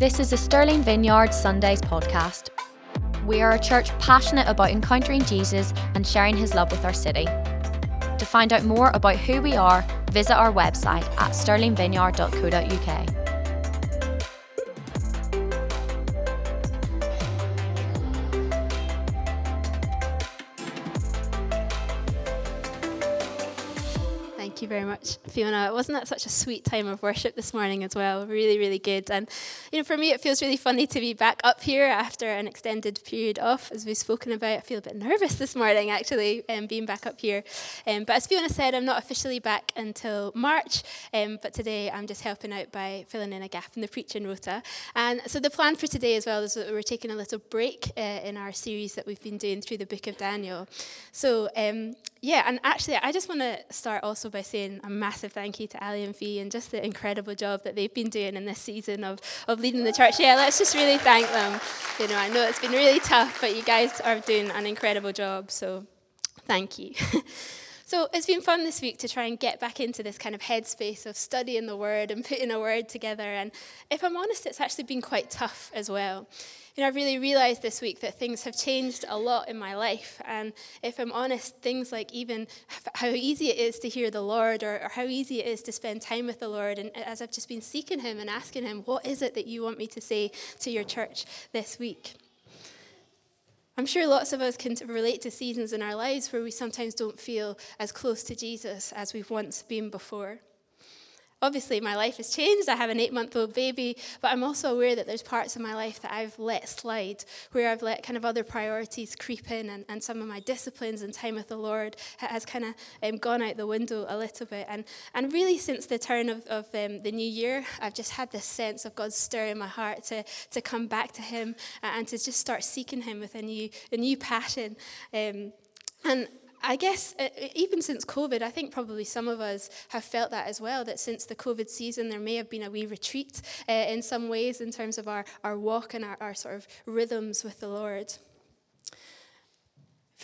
This is a Stirling Vineyard Sundays podcast. We are a church passionate about encountering Jesus and sharing his love with our city. To find out more about who we are, visit our website at stirlingvineyard.co.uk. Fiona. Wasn't that such a sweet time of worship this morning as well? Really, really good. And, you know, for me, it feels really funny to be back up here after an extended period off, as we've spoken about. I feel a bit nervous this morning, actually, um, being back up here. Um, but as Fiona said, I'm not officially back until March, um, but today I'm just helping out by filling in a gap in the preaching rota. And so the plan for today as well is that we're taking a little break uh, in our series that we've been doing through the book of Daniel. So, um, yeah, and actually, I just want to start also by saying a massive thank you to Ali and Fee and just the incredible job that they've been doing in this season of, of leading the church. Yeah, let's just really thank them. You know, I know it's been really tough, but you guys are doing an incredible job, so thank you. So it's been fun this week to try and get back into this kind of headspace of studying the word and putting a word together. And if I'm honest, it's actually been quite tough as well you know, I've really realized this week that things have changed a lot in my life. And if I'm honest, things like even how easy it is to hear the Lord or, or how easy it is to spend time with the Lord. And as I've just been seeking Him and asking Him, what is it that you want me to say to your church this week? I'm sure lots of us can relate to seasons in our lives where we sometimes don't feel as close to Jesus as we've once been before obviously my life has changed. I have an eight month old baby, but I'm also aware that there's parts of my life that I've let slide, where I've let kind of other priorities creep in, and, and some of my disciplines and time with the Lord has kind of um, gone out the window a little bit. And, and really, since the turn of, of um, the new year, I've just had this sense of God stirring my heart to, to come back to Him and to just start seeking Him with a new, a new passion. Um, and I guess uh, even since COVID, I think probably some of us have felt that as well. That since the COVID season, there may have been a wee retreat uh, in some ways in terms of our, our walk and our, our sort of rhythms with the Lord.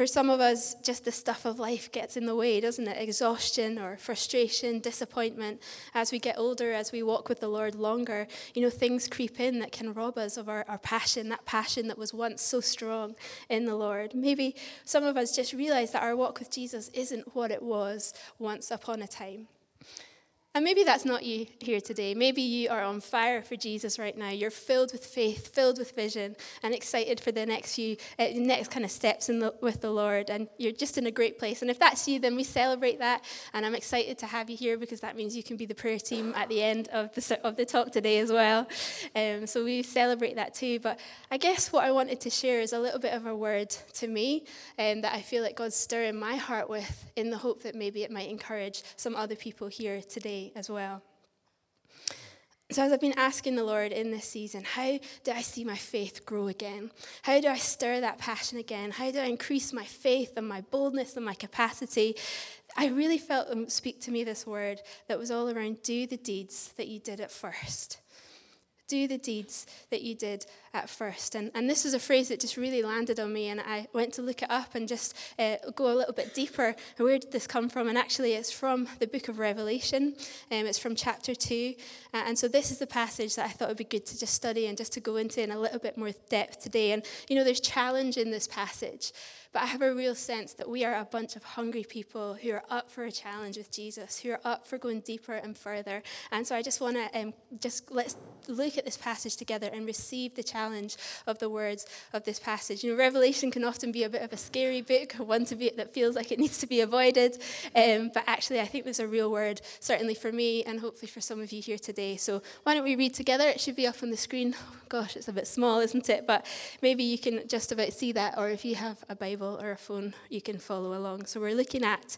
For some of us, just the stuff of life gets in the way, doesn't it? Exhaustion or frustration, disappointment. As we get older, as we walk with the Lord longer, you know, things creep in that can rob us of our, our passion, that passion that was once so strong in the Lord. Maybe some of us just realize that our walk with Jesus isn't what it was once upon a time. And maybe that's not you here today. Maybe you are on fire for Jesus right now. You're filled with faith, filled with vision, and excited for the next few, uh, next kind of steps the, with the Lord. And you're just in a great place. And if that's you, then we celebrate that. And I'm excited to have you here because that means you can be the prayer team at the end of the of the talk today as well. Um, so we celebrate that too. But I guess what I wanted to share is a little bit of a word to me, um, that I feel like God's stirring my heart with, in the hope that maybe it might encourage some other people here today as well. So, as I've been asking the Lord in this season, how do I see my faith grow again? How do I stir that passion again? How do I increase my faith and my boldness and my capacity? I really felt Him speak to me this word that was all around do the deeds that you did at first do the deeds that you did at first. And, and this was a phrase that just really landed on me, and I went to look it up and just uh, go a little bit deeper. Where did this come from? And actually, it's from the book of Revelation, um, it's from chapter 2. Uh, and so, this is the passage that I thought would be good to just study and just to go into in a little bit more depth today. And, you know, there's challenge in this passage. But I have a real sense that we are a bunch of hungry people who are up for a challenge with Jesus, who are up for going deeper and further. And so I just want to um, just let's look at this passage together and receive the challenge of the words of this passage. You know, Revelation can often be a bit of a scary book, one to be that feels like it needs to be avoided. Um, but actually, I think there's a real word, certainly for me and hopefully for some of you here today. So why don't we read together? It should be up on the screen. gosh, it's a bit small, isn't it? But maybe you can just about see that, or if you have a Bible or a phone, you can follow along. So we're looking at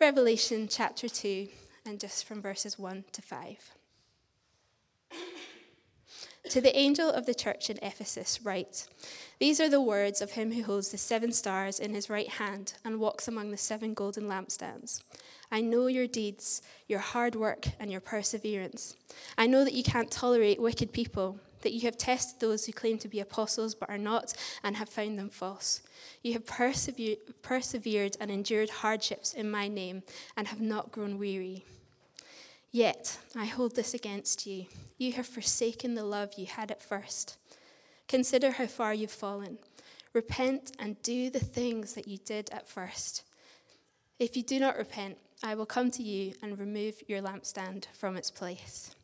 Revelation chapter 2 and just from verses 1 to 5. To the angel of the church in Ephesus, write These are the words of him who holds the seven stars in his right hand and walks among the seven golden lampstands. I know your deeds, your hard work, and your perseverance. I know that you can't tolerate wicked people that you have tested those who claim to be apostles but are not, and have found them false. You have persevered and endured hardships in my name, and have not grown weary. Yet I hold this against you. You have forsaken the love you had at first. Consider how far you've fallen. Repent and do the things that you did at first. If you do not repent, I will come to you and remove your lampstand from its place.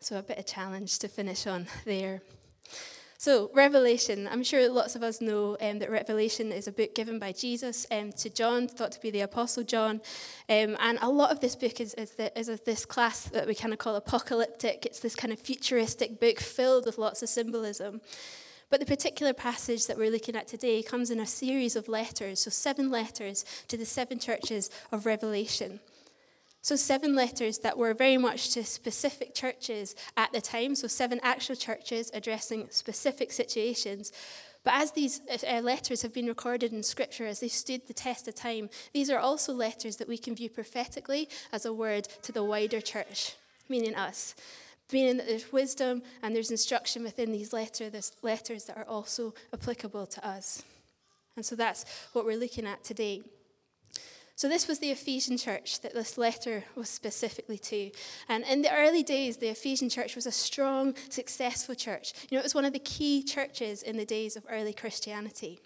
So, a bit of challenge to finish on there. So, Revelation, I'm sure lots of us know um, that Revelation is a book given by Jesus um, to John, thought to be the Apostle John. Um, and a lot of this book is, is, the, is this class that we kind of call apocalyptic. It's this kind of futuristic book filled with lots of symbolism. But the particular passage that we're looking at today comes in a series of letters, so seven letters to the seven churches of Revelation. So, seven letters that were very much to specific churches at the time. So, seven actual churches addressing specific situations. But as these uh, letters have been recorded in Scripture, as they've stood the test of time, these are also letters that we can view prophetically as a word to the wider church, meaning us. Meaning that there's wisdom and there's instruction within these letter, letters that are also applicable to us. And so that's what we're looking at today. So, this was the Ephesian church that this letter was specifically to. And in the early days, the Ephesian church was a strong, successful church. You know, it was one of the key churches in the days of early Christianity.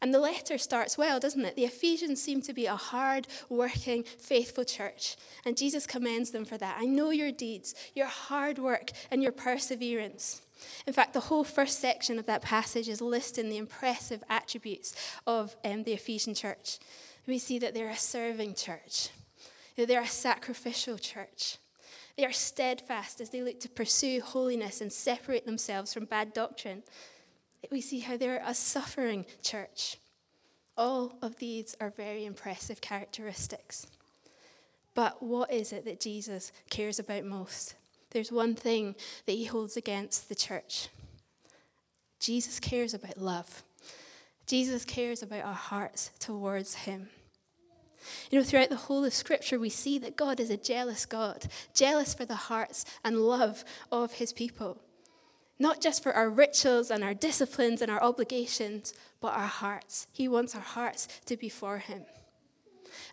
And the letter starts well, doesn't it? The Ephesians seem to be a hard working, faithful church. And Jesus commends them for that. I know your deeds, your hard work, and your perseverance. In fact, the whole first section of that passage is listing the impressive attributes of um, the Ephesian church we see that they're a serving church, that they're a sacrificial church. They are steadfast as they look to pursue holiness and separate themselves from bad doctrine. We see how they're a suffering church. All of these are very impressive characteristics. But what is it that Jesus cares about most? There's one thing that he holds against the church. Jesus cares about love. Jesus cares about our hearts towards him. You know, throughout the whole of Scripture, we see that God is a jealous God, jealous for the hearts and love of his people. Not just for our rituals and our disciplines and our obligations, but our hearts. He wants our hearts to be for him.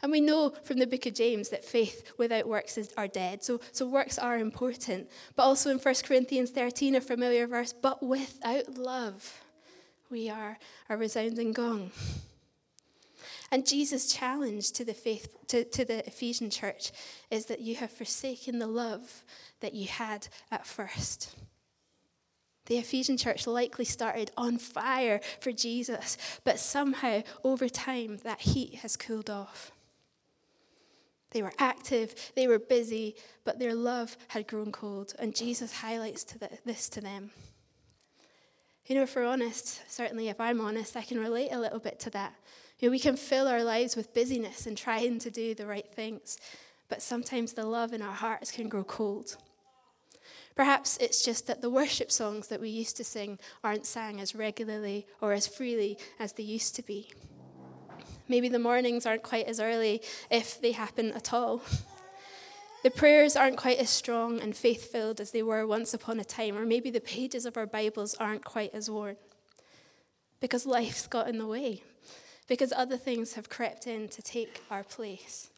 And we know from the book of James that faith without works is, are dead. So, so works are important. But also in 1 Corinthians 13, a familiar verse, but without love we are a resounding gong. And Jesus' challenge to the faith to, to the Ephesian church is that you have forsaken the love that you had at first. The Ephesian church likely started on fire for Jesus, but somehow over time that heat has cooled off. They were active, they were busy, but their love had grown cold, and Jesus highlights to the, this to them. You know, if we're honest, certainly if I'm honest, I can relate a little bit to that. You know, we can fill our lives with busyness and trying to do the right things, but sometimes the love in our hearts can grow cold. Perhaps it's just that the worship songs that we used to sing aren't sang as regularly or as freely as they used to be. Maybe the mornings aren't quite as early if they happen at all. The prayers aren't quite as strong and faith filled as they were once upon a time, or maybe the pages of our Bibles aren't quite as worn. Because life's got in the way, because other things have crept in to take our place.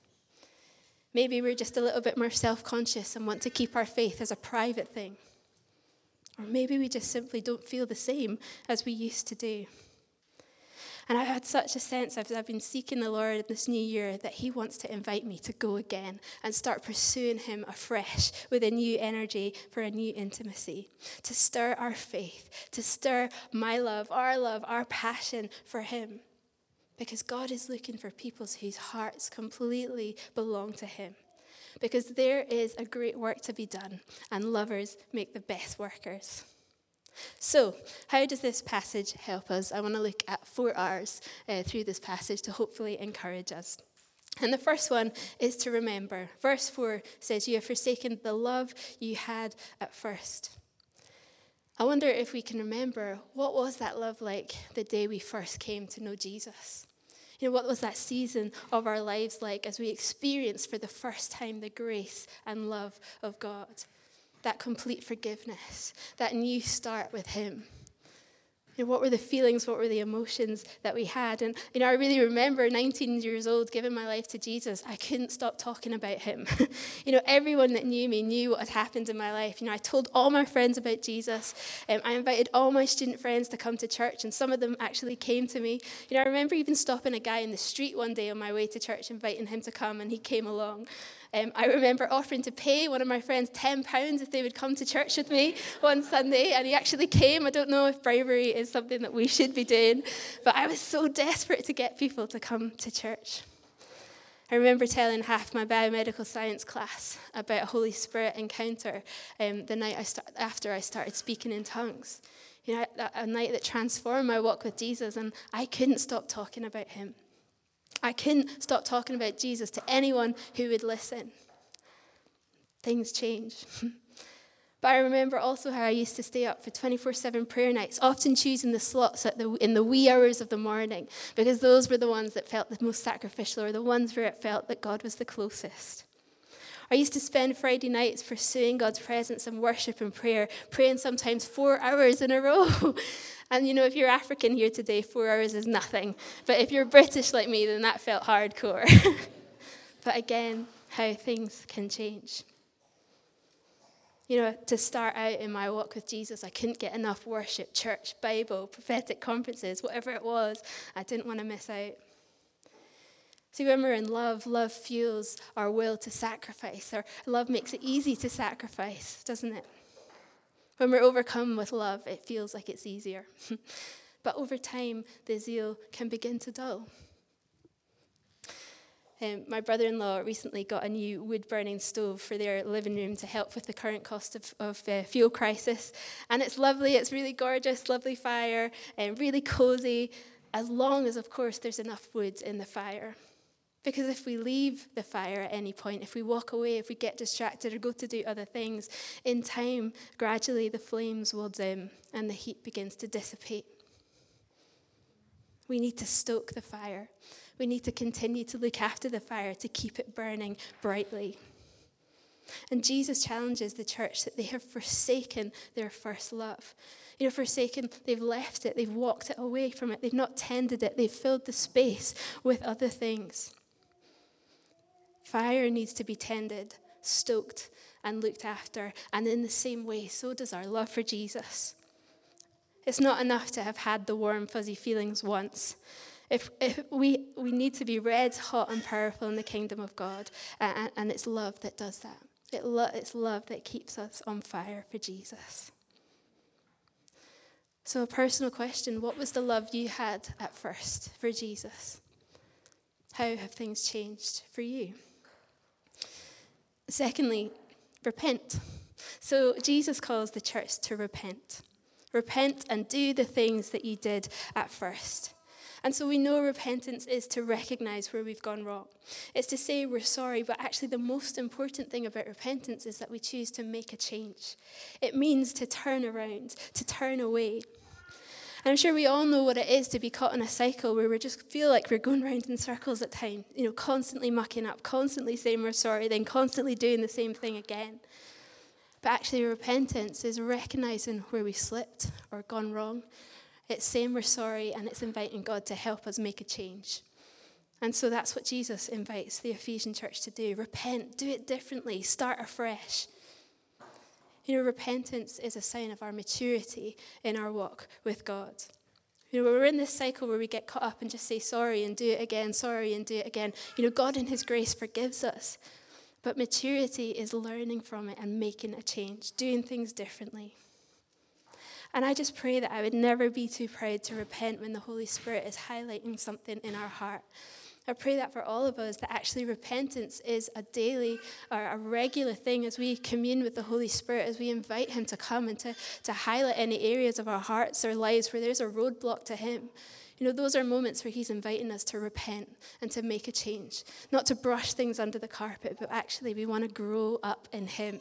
Maybe we're just a little bit more self conscious and want to keep our faith as a private thing. Or maybe we just simply don't feel the same as we used to do. And I've had such a sense as I've been seeking the Lord in this new year that He wants to invite me to go again and start pursuing Him afresh with a new energy for a new intimacy, to stir our faith, to stir my love, our love, our passion for Him. Because God is looking for people whose hearts completely belong to Him. Because there is a great work to be done, and lovers make the best workers. So, how does this passage help us? I want to look at four R's uh, through this passage to hopefully encourage us. And the first one is to remember. Verse 4 says, You have forsaken the love you had at first. I wonder if we can remember what was that love like the day we first came to know Jesus? You know, what was that season of our lives like as we experienced for the first time the grace and love of God? That complete forgiveness, that new start with Him. You know, what were the feelings, what were the emotions that we had? And, you know, I really remember 19 years old giving my life to Jesus. I couldn't stop talking about him. you know, everyone that knew me knew what had happened in my life. You know, I told all my friends about Jesus. Um, I invited all my student friends to come to church, and some of them actually came to me. You know, I remember even stopping a guy in the street one day on my way to church, inviting him to come, and he came along. Um, I remember offering to pay one of my friends £10 if they would come to church with me one Sunday, and he actually came. I don't know if bribery is something that we should be doing, but I was so desperate to get people to come to church. I remember telling half my biomedical science class about a Holy Spirit encounter um, the night I start, after I started speaking in tongues. You know, a night that transformed my walk with Jesus, and I couldn't stop talking about him. I couldn't stop talking about Jesus to anyone who would listen. Things change. but I remember also how I used to stay up for 24 7 prayer nights, often choosing the slots the, in the wee hours of the morning, because those were the ones that felt the most sacrificial or the ones where it felt that God was the closest. I used to spend Friday nights pursuing God's presence and worship and prayer, praying sometimes four hours in a row. And you know, if you're African here today, four hours is nothing. But if you're British like me, then that felt hardcore. but again, how things can change. You know, to start out in my walk with Jesus, I couldn't get enough worship, church, Bible, prophetic conferences, whatever it was. I didn't want to miss out. See, when we're in love, love fuels our will to sacrifice, or love makes it easy to sacrifice, doesn't it? When we're overcome with love, it feels like it's easier. but over time, the zeal can begin to dull. Um, my brother in law recently got a new wood burning stove for their living room to help with the current cost of, of uh, fuel crisis. And it's lovely, it's really gorgeous, lovely fire, and really cozy, as long as, of course, there's enough wood in the fire. Because if we leave the fire at any point, if we walk away, if we get distracted or go to do other things, in time, gradually the flames will dim and the heat begins to dissipate. We need to stoke the fire. We need to continue to look after the fire to keep it burning brightly. And Jesus challenges the church that they have forsaken their first love. You know, forsaken, they've left it, they've walked it away from it, they've not tended it, they've filled the space with other things. Fire needs to be tended, stoked, and looked after. And in the same way, so does our love for Jesus. It's not enough to have had the warm, fuzzy feelings once. If, if we, we need to be red hot and powerful in the kingdom of God, and, and it's love that does that. It lo- it's love that keeps us on fire for Jesus. So, a personal question what was the love you had at first for Jesus? How have things changed for you? Secondly, repent. So Jesus calls the church to repent. Repent and do the things that you did at first. And so we know repentance is to recognize where we've gone wrong. It's to say we're sorry, but actually, the most important thing about repentance is that we choose to make a change. It means to turn around, to turn away. I'm sure we all know what it is to be caught in a cycle where we just feel like we're going round in circles at times, you know, constantly mucking up, constantly saying we're sorry, then constantly doing the same thing again. But actually, repentance is recognizing where we slipped or gone wrong. It's saying we're sorry and it's inviting God to help us make a change. And so that's what Jesus invites the Ephesian church to do repent, do it differently, start afresh. You know, repentance is a sign of our maturity in our walk with God. You know, we're in this cycle where we get caught up and just say sorry and do it again, sorry and do it again. You know, God in His grace forgives us. But maturity is learning from it and making a change, doing things differently. And I just pray that I would never be too proud to repent when the Holy Spirit is highlighting something in our heart I pray that for all of us, that actually repentance is a daily or a regular thing as we commune with the Holy Spirit, as we invite Him to come and to, to highlight any areas of our hearts or lives where there's a roadblock to Him. You know, those are moments where He's inviting us to repent and to make a change, not to brush things under the carpet, but actually we want to grow up in Him.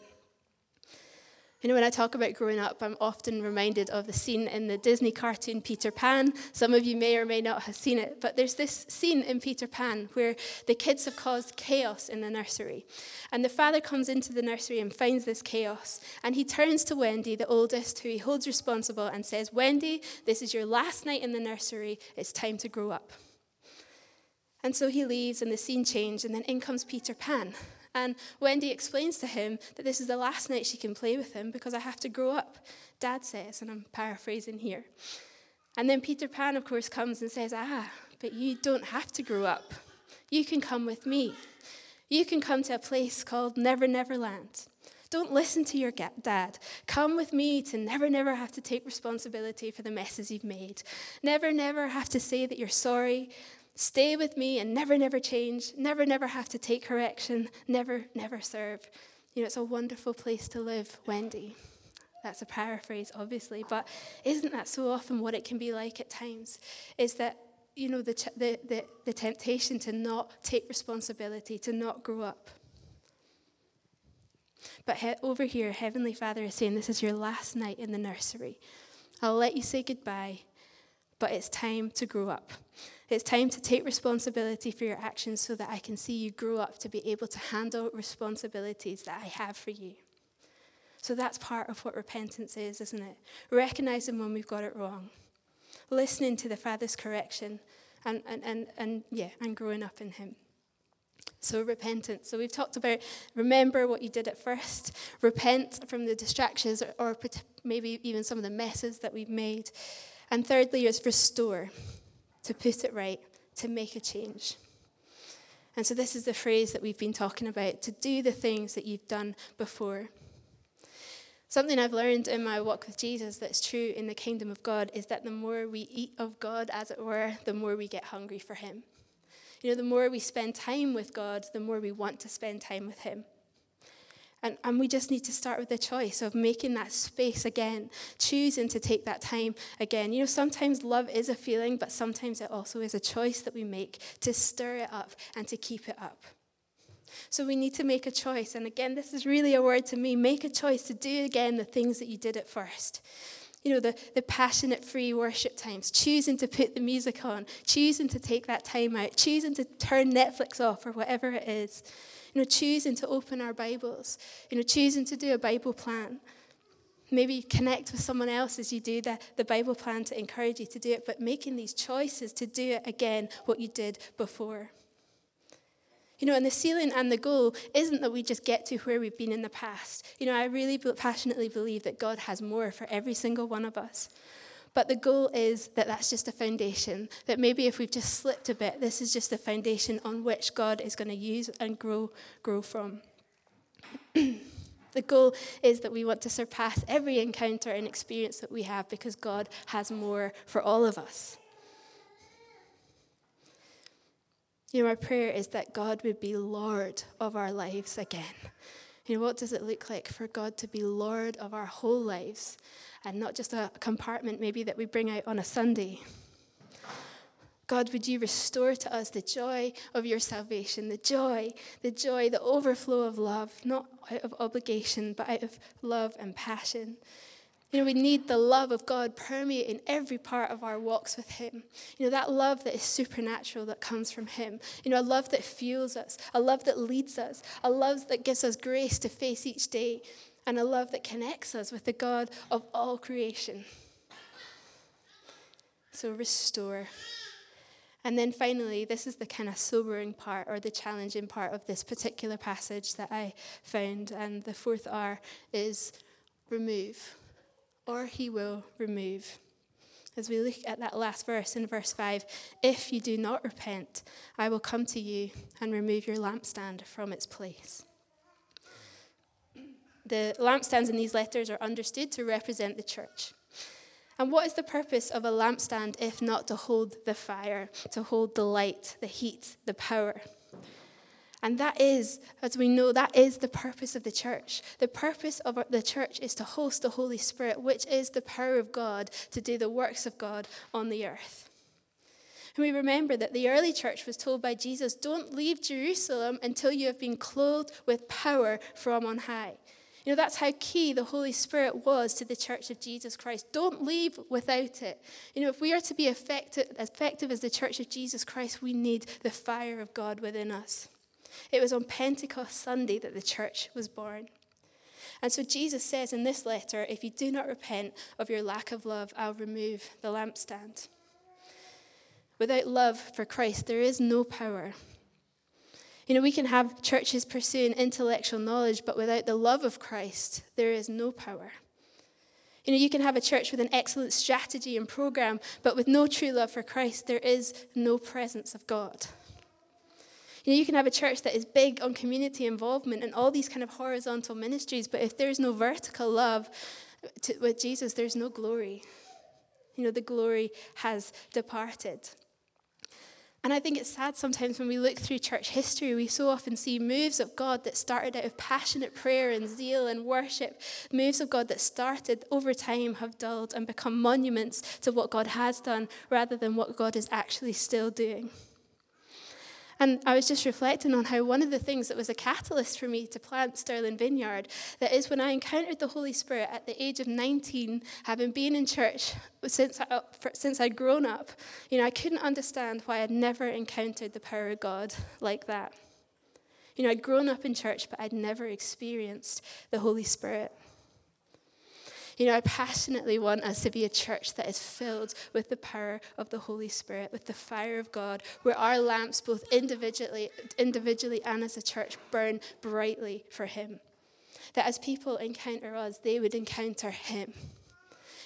You know, when I talk about growing up, I'm often reminded of the scene in the Disney cartoon Peter Pan. Some of you may or may not have seen it, but there's this scene in Peter Pan where the kids have caused chaos in the nursery. And the father comes into the nursery and finds this chaos. And he turns to Wendy, the oldest, who he holds responsible, and says, Wendy, this is your last night in the nursery. It's time to grow up. And so he leaves, and the scene changes, and then in comes Peter Pan. And Wendy explains to him that this is the last night she can play with him because I have to grow up, Dad says, and I'm paraphrasing here. And then Peter Pan, of course, comes and says, Ah, but you don't have to grow up. You can come with me. You can come to a place called Never Never Land. Don't listen to your dad. Come with me to never, never have to take responsibility for the messes you've made. Never, never have to say that you're sorry. Stay with me and never, never change, never, never have to take correction, never, never serve. You know, it's a wonderful place to live, Wendy. That's a paraphrase, obviously, but isn't that so often what it can be like at times? Is that, you know, the, the, the, the temptation to not take responsibility, to not grow up. But he, over here, Heavenly Father is saying, This is your last night in the nursery. I'll let you say goodbye, but it's time to grow up. It's time to take responsibility for your actions so that I can see you grow up to be able to handle responsibilities that I have for you. So that's part of what repentance is, isn't it? Recognizing when we've got it wrong, listening to the Father's correction, and, and, and, and yeah, and growing up in Him. So, repentance. So, we've talked about remember what you did at first, repent from the distractions or, or maybe even some of the messes that we've made. And thirdly, is restore to put it right, to make a change. And so, this is the phrase that we've been talking about to do the things that you've done before. Something I've learned in my walk with Jesus that's true in the kingdom of God is that the more we eat of God, as it were, the more we get hungry for Him. You know, the more we spend time with God, the more we want to spend time with Him. And, and we just need to start with the choice of making that space again, choosing to take that time again. You know, sometimes love is a feeling, but sometimes it also is a choice that we make to stir it up and to keep it up. So we need to make a choice. And again, this is really a word to me make a choice to do again the things that you did at first. You know, the, the passionate free worship times, choosing to put the music on, choosing to take that time out, choosing to turn Netflix off or whatever it is you know, choosing to open our Bibles, you know, choosing to do a Bible plan. Maybe connect with someone else as you do the, the Bible plan to encourage you to do it, but making these choices to do it again what you did before. You know, and the ceiling and the goal isn't that we just get to where we've been in the past. You know, I really passionately believe that God has more for every single one of us. But the goal is that that's just a foundation, that maybe if we've just slipped a bit, this is just a foundation on which God is going to use and grow, grow from. the goal is that we want to surpass every encounter and experience that we have because God has more for all of us. You know, my prayer is that God would be Lord of our lives again. You know, what does it look like for God to be Lord of our whole lives? and not just a compartment maybe that we bring out on a Sunday. God, would you restore to us the joy of your salvation, the joy, the joy, the overflow of love, not out of obligation, but out of love and passion. You know, we need the love of God permeating every part of our walks with Him. You know, that love that is supernatural that comes from Him. You know, a love that fuels us, a love that leads us, a love that gives us grace to face each day and a love that connects us with the God of all creation. So, restore. And then finally, this is the kind of sobering part or the challenging part of this particular passage that I found. And the fourth R is remove, or he will remove. As we look at that last verse in verse 5, if you do not repent, I will come to you and remove your lampstand from its place. The lampstands in these letters are understood to represent the church. And what is the purpose of a lampstand if not to hold the fire, to hold the light, the heat, the power? And that is, as we know, that is the purpose of the church. The purpose of the church is to host the Holy Spirit, which is the power of God to do the works of God on the earth. And we remember that the early church was told by Jesus, Don't leave Jerusalem until you have been clothed with power from on high. You know, that's how key the Holy Spirit was to the church of Jesus Christ. Don't leave without it. You know, if we are to be effective, effective as the church of Jesus Christ, we need the fire of God within us. It was on Pentecost Sunday that the church was born. And so Jesus says in this letter if you do not repent of your lack of love, I'll remove the lampstand. Without love for Christ, there is no power. You know, we can have churches pursuing intellectual knowledge, but without the love of Christ, there is no power. You know, you can have a church with an excellent strategy and program, but with no true love for Christ, there is no presence of God. You know, you can have a church that is big on community involvement and all these kind of horizontal ministries, but if there's no vertical love to, with Jesus, there's no glory. You know, the glory has departed. And I think it's sad sometimes when we look through church history, we so often see moves of God that started out of passionate prayer and zeal and worship. Moves of God that started over time have dulled and become monuments to what God has done rather than what God is actually still doing. And I was just reflecting on how one of the things that was a catalyst for me to plant Stirling Vineyard, that is when I encountered the Holy Spirit at the age of 19, having been in church since, I, since I'd grown up, you know, I couldn't understand why I'd never encountered the power of God like that. You know, I'd grown up in church, but I'd never experienced the Holy Spirit. You know, I passionately want us to be a church that is filled with the power of the Holy Spirit, with the fire of God, where our lamps, both individually, individually and as a church, burn brightly for Him. That as people encounter us, they would encounter Him.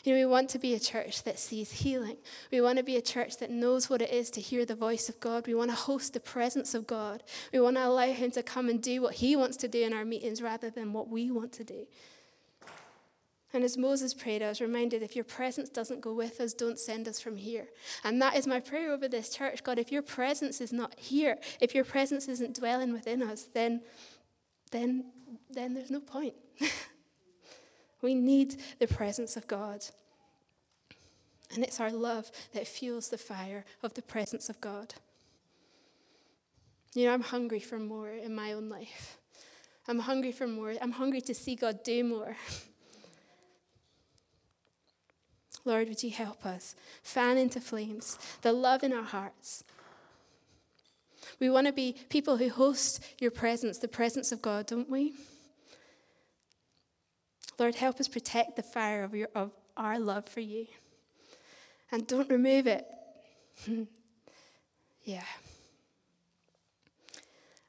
You know, we want to be a church that sees healing. We want to be a church that knows what it is to hear the voice of God. We want to host the presence of God. We want to allow Him to come and do what He wants to do in our meetings rather than what we want to do. And as Moses prayed, I was reminded if your presence doesn't go with us, don't send us from here. And that is my prayer over this church. God, if your presence is not here, if your presence isn't dwelling within us, then, then, then there's no point. we need the presence of God. And it's our love that fuels the fire of the presence of God. You know, I'm hungry for more in my own life. I'm hungry for more. I'm hungry to see God do more. Lord, would you help us fan into flames the love in our hearts? We want to be people who host your presence, the presence of God, don't we? Lord, help us protect the fire of, your, of our love for you. And don't remove it. yeah.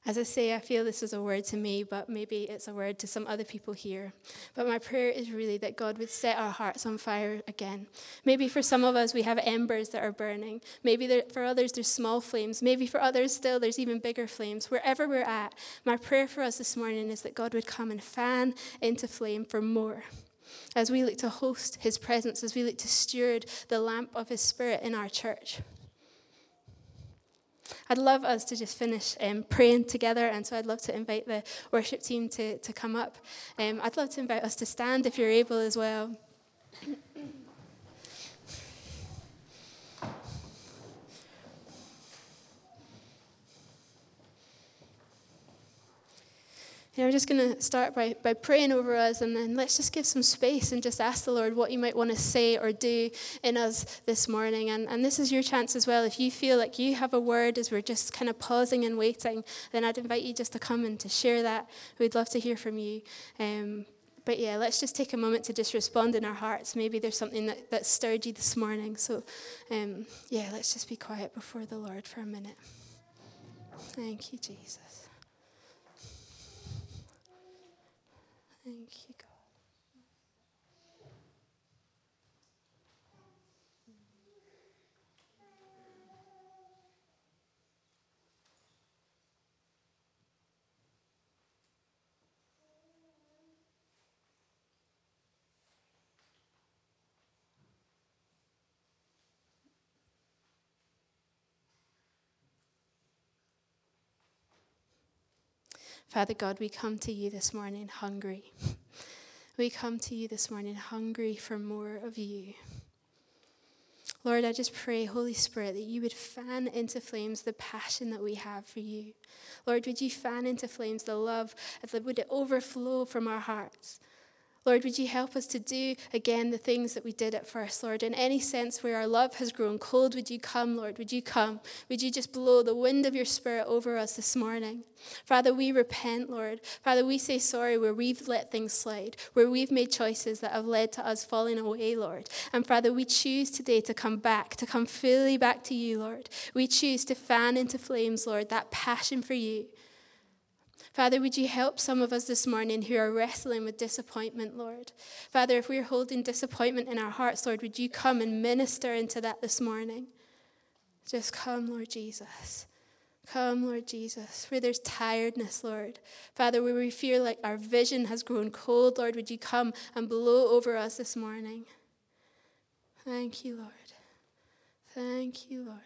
As I say, I feel this is a word to me, but maybe it's a word to some other people here. But my prayer is really that God would set our hearts on fire again. Maybe for some of us, we have embers that are burning. Maybe there, for others, there's small flames. Maybe for others, still, there's even bigger flames. Wherever we're at, my prayer for us this morning is that God would come and fan into flame for more. As we look to host his presence, as we look to steward the lamp of his spirit in our church. I'd love us to just finish um, praying together, and so I'd love to invite the worship team to, to come up. Um, I'd love to invite us to stand if you're able as well. Know, I'm just going to start by, by praying over us, and then let's just give some space and just ask the Lord what you might want to say or do in us this morning. And, and this is your chance as well. If you feel like you have a word as we're just kind of pausing and waiting, then I'd invite you just to come and to share that. We'd love to hear from you. Um, but yeah, let's just take a moment to just respond in our hearts. Maybe there's something that, that stirred you this morning. So, um, yeah, let's just be quiet before the Lord for a minute. Thank you, Jesus. Thank you, God. Father God, we come to you this morning hungry. We come to you this morning hungry for more of you. Lord, I just pray, Holy Spirit, that you would fan into flames the passion that we have for you. Lord, would you fan into flames the love, that would overflow from our hearts? Lord, would you help us to do again the things that we did at first, Lord? In any sense where our love has grown cold, would you come, Lord? Would you come? Would you just blow the wind of your spirit over us this morning? Father, we repent, Lord. Father, we say sorry where we've let things slide, where we've made choices that have led to us falling away, Lord. And Father, we choose today to come back, to come fully back to you, Lord. We choose to fan into flames, Lord, that passion for you. Father, would you help some of us this morning who are wrestling with disappointment, Lord? Father, if we're holding disappointment in our hearts, Lord, would you come and minister into that this morning? Just come, Lord Jesus. Come, Lord Jesus, where there's tiredness, Lord. Father, where we feel like our vision has grown cold, Lord, would you come and blow over us this morning? Thank you, Lord. Thank you, Lord.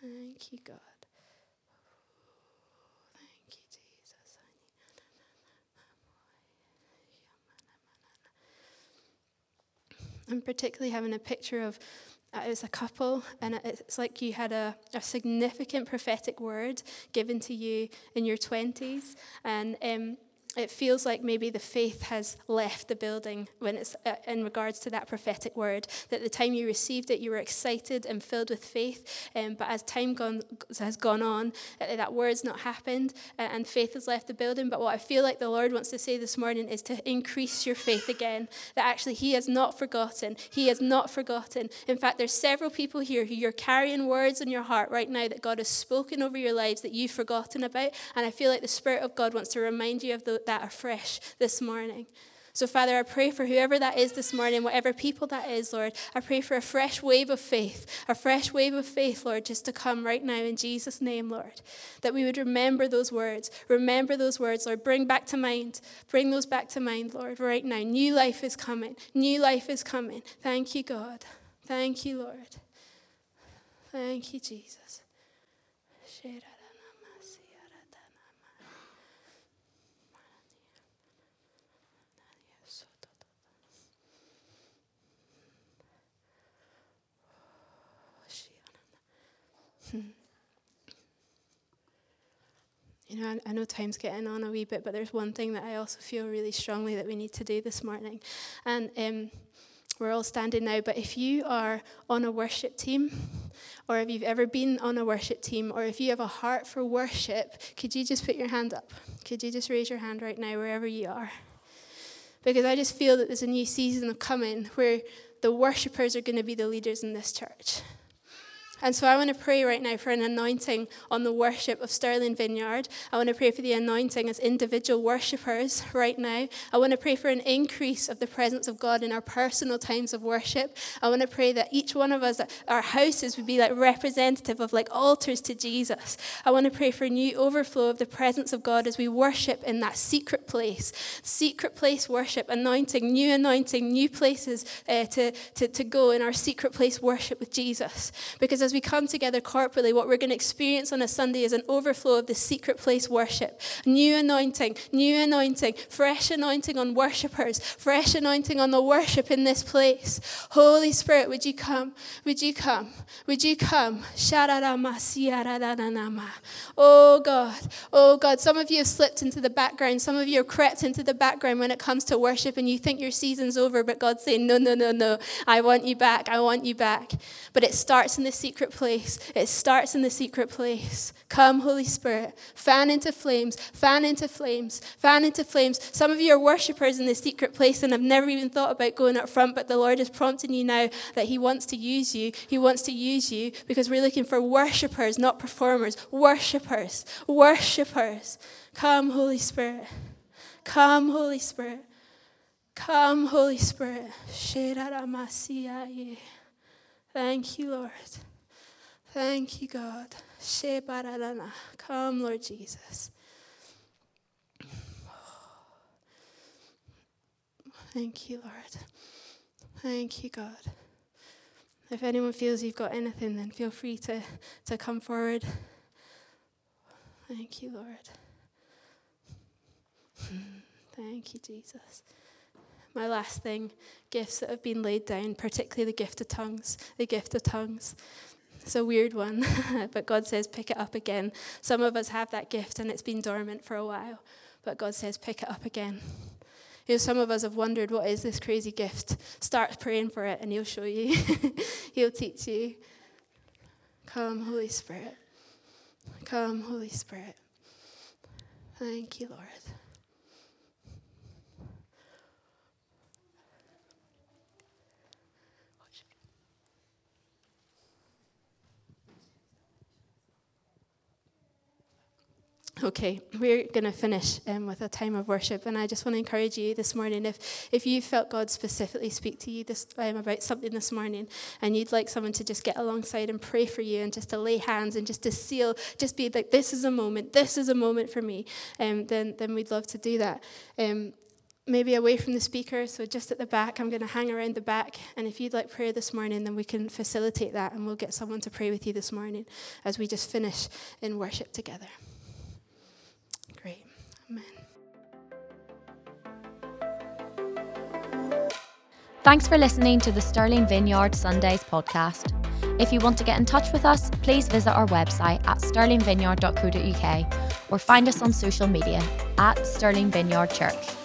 Thank you, God. I'm particularly having a picture of uh, it was a couple, and it's like you had a, a significant prophetic word given to you in your 20s. And um, it feels like maybe the faith has left the building when it's uh, in regards to that prophetic word. That the time you received it, you were excited and filled with faith. Um, but as time gone, has gone on, uh, that word's not happened uh, and faith has left the building. But what I feel like the Lord wants to say this morning is to increase your faith again. That actually He has not forgotten. He has not forgotten. In fact, there's several people here who you're carrying words in your heart right now that God has spoken over your lives that you've forgotten about. And I feel like the Spirit of God wants to remind you of the, that afresh this morning. So, Father, I pray for whoever that is this morning, whatever people that is, Lord. I pray for a fresh wave of faith, a fresh wave of faith, Lord, just to come right now in Jesus' name, Lord. That we would remember those words. Remember those words, Lord. Bring back to mind. Bring those back to mind, Lord, right now. New life is coming. New life is coming. Thank you, God. Thank you, Lord. Thank you, Jesus. You know, I, know time's getting on a wee bit, but there's one thing that I also feel really strongly that we need to do this morning. And um, we're all standing now, but if you are on a worship team, or if you've ever been on a worship team, or if you have a heart for worship, could you just put your hand up? Could you just raise your hand right now, wherever you are? Because I just feel that there's a new season of coming where the worshippers are going to be the leaders in this church. And so I want to pray right now for an anointing on the worship of Stirling Vineyard. I want to pray for the anointing as individual worshippers right now. I want to pray for an increase of the presence of God in our personal times of worship. I want to pray that each one of us, our houses would be like representative of like altars to Jesus. I want to pray for a new overflow of the presence of God as we worship in that secret place, secret place worship, anointing, new anointing, new places uh, to, to, to go in our secret place worship with Jesus. Because as we come together corporately, what we're going to experience on a Sunday is an overflow of the secret place worship. New anointing, new anointing, fresh anointing on worshippers, fresh anointing on the worship in this place. Holy Spirit, would you come? Would you come? Would you come? Oh God, oh God, some of you have slipped into the background. Some of you have crept into the background when it comes to worship and you think your season's over, but God's saying, no, no, no, no. I want you back. I want you back. But it starts in the secret secret place. It starts in the secret place. Come, Holy Spirit, fan into flames, fan into flames, fan into flames. Some of you are worshippers in the secret place and have never even thought about going up front, but the Lord is prompting you now that He wants to use you. He wants to use you because we're looking for worshippers, not performers. Worshippers, worshippers. Come, Holy Spirit. Come, Holy Spirit. Come, Holy Spirit. Thank you, Lord. Thank you, God. Come, Lord Jesus. Thank you, Lord. Thank you, God. If anyone feels you've got anything, then feel free to, to come forward. Thank you, Lord. Thank you, Jesus. My last thing gifts that have been laid down, particularly the gift of tongues. The gift of tongues. It's a weird one, but God says pick it up again. Some of us have that gift and it's been dormant for a while, but God says pick it up again. You know, some of us have wondered, what is this crazy gift? Start praying for it and He'll show you. he'll teach you. Come, Holy Spirit. Come, Holy Spirit. Thank you, Lord. Okay, we're going to finish um, with a time of worship, and I just want to encourage you this morning. If if you felt God specifically speak to you this um, about something this morning, and you'd like someone to just get alongside and pray for you, and just to lay hands and just to seal, just be like, "This is a moment. This is a moment for me," um, then then we'd love to do that. Um, maybe away from the speaker, so just at the back. I'm going to hang around the back, and if you'd like prayer this morning, then we can facilitate that, and we'll get someone to pray with you this morning as we just finish in worship together. Thanks for listening to the Stirling Vineyard Sundays podcast. If you want to get in touch with us, please visit our website at stirlingvineyard.co.uk or find us on social media at Stirling Vineyard Church.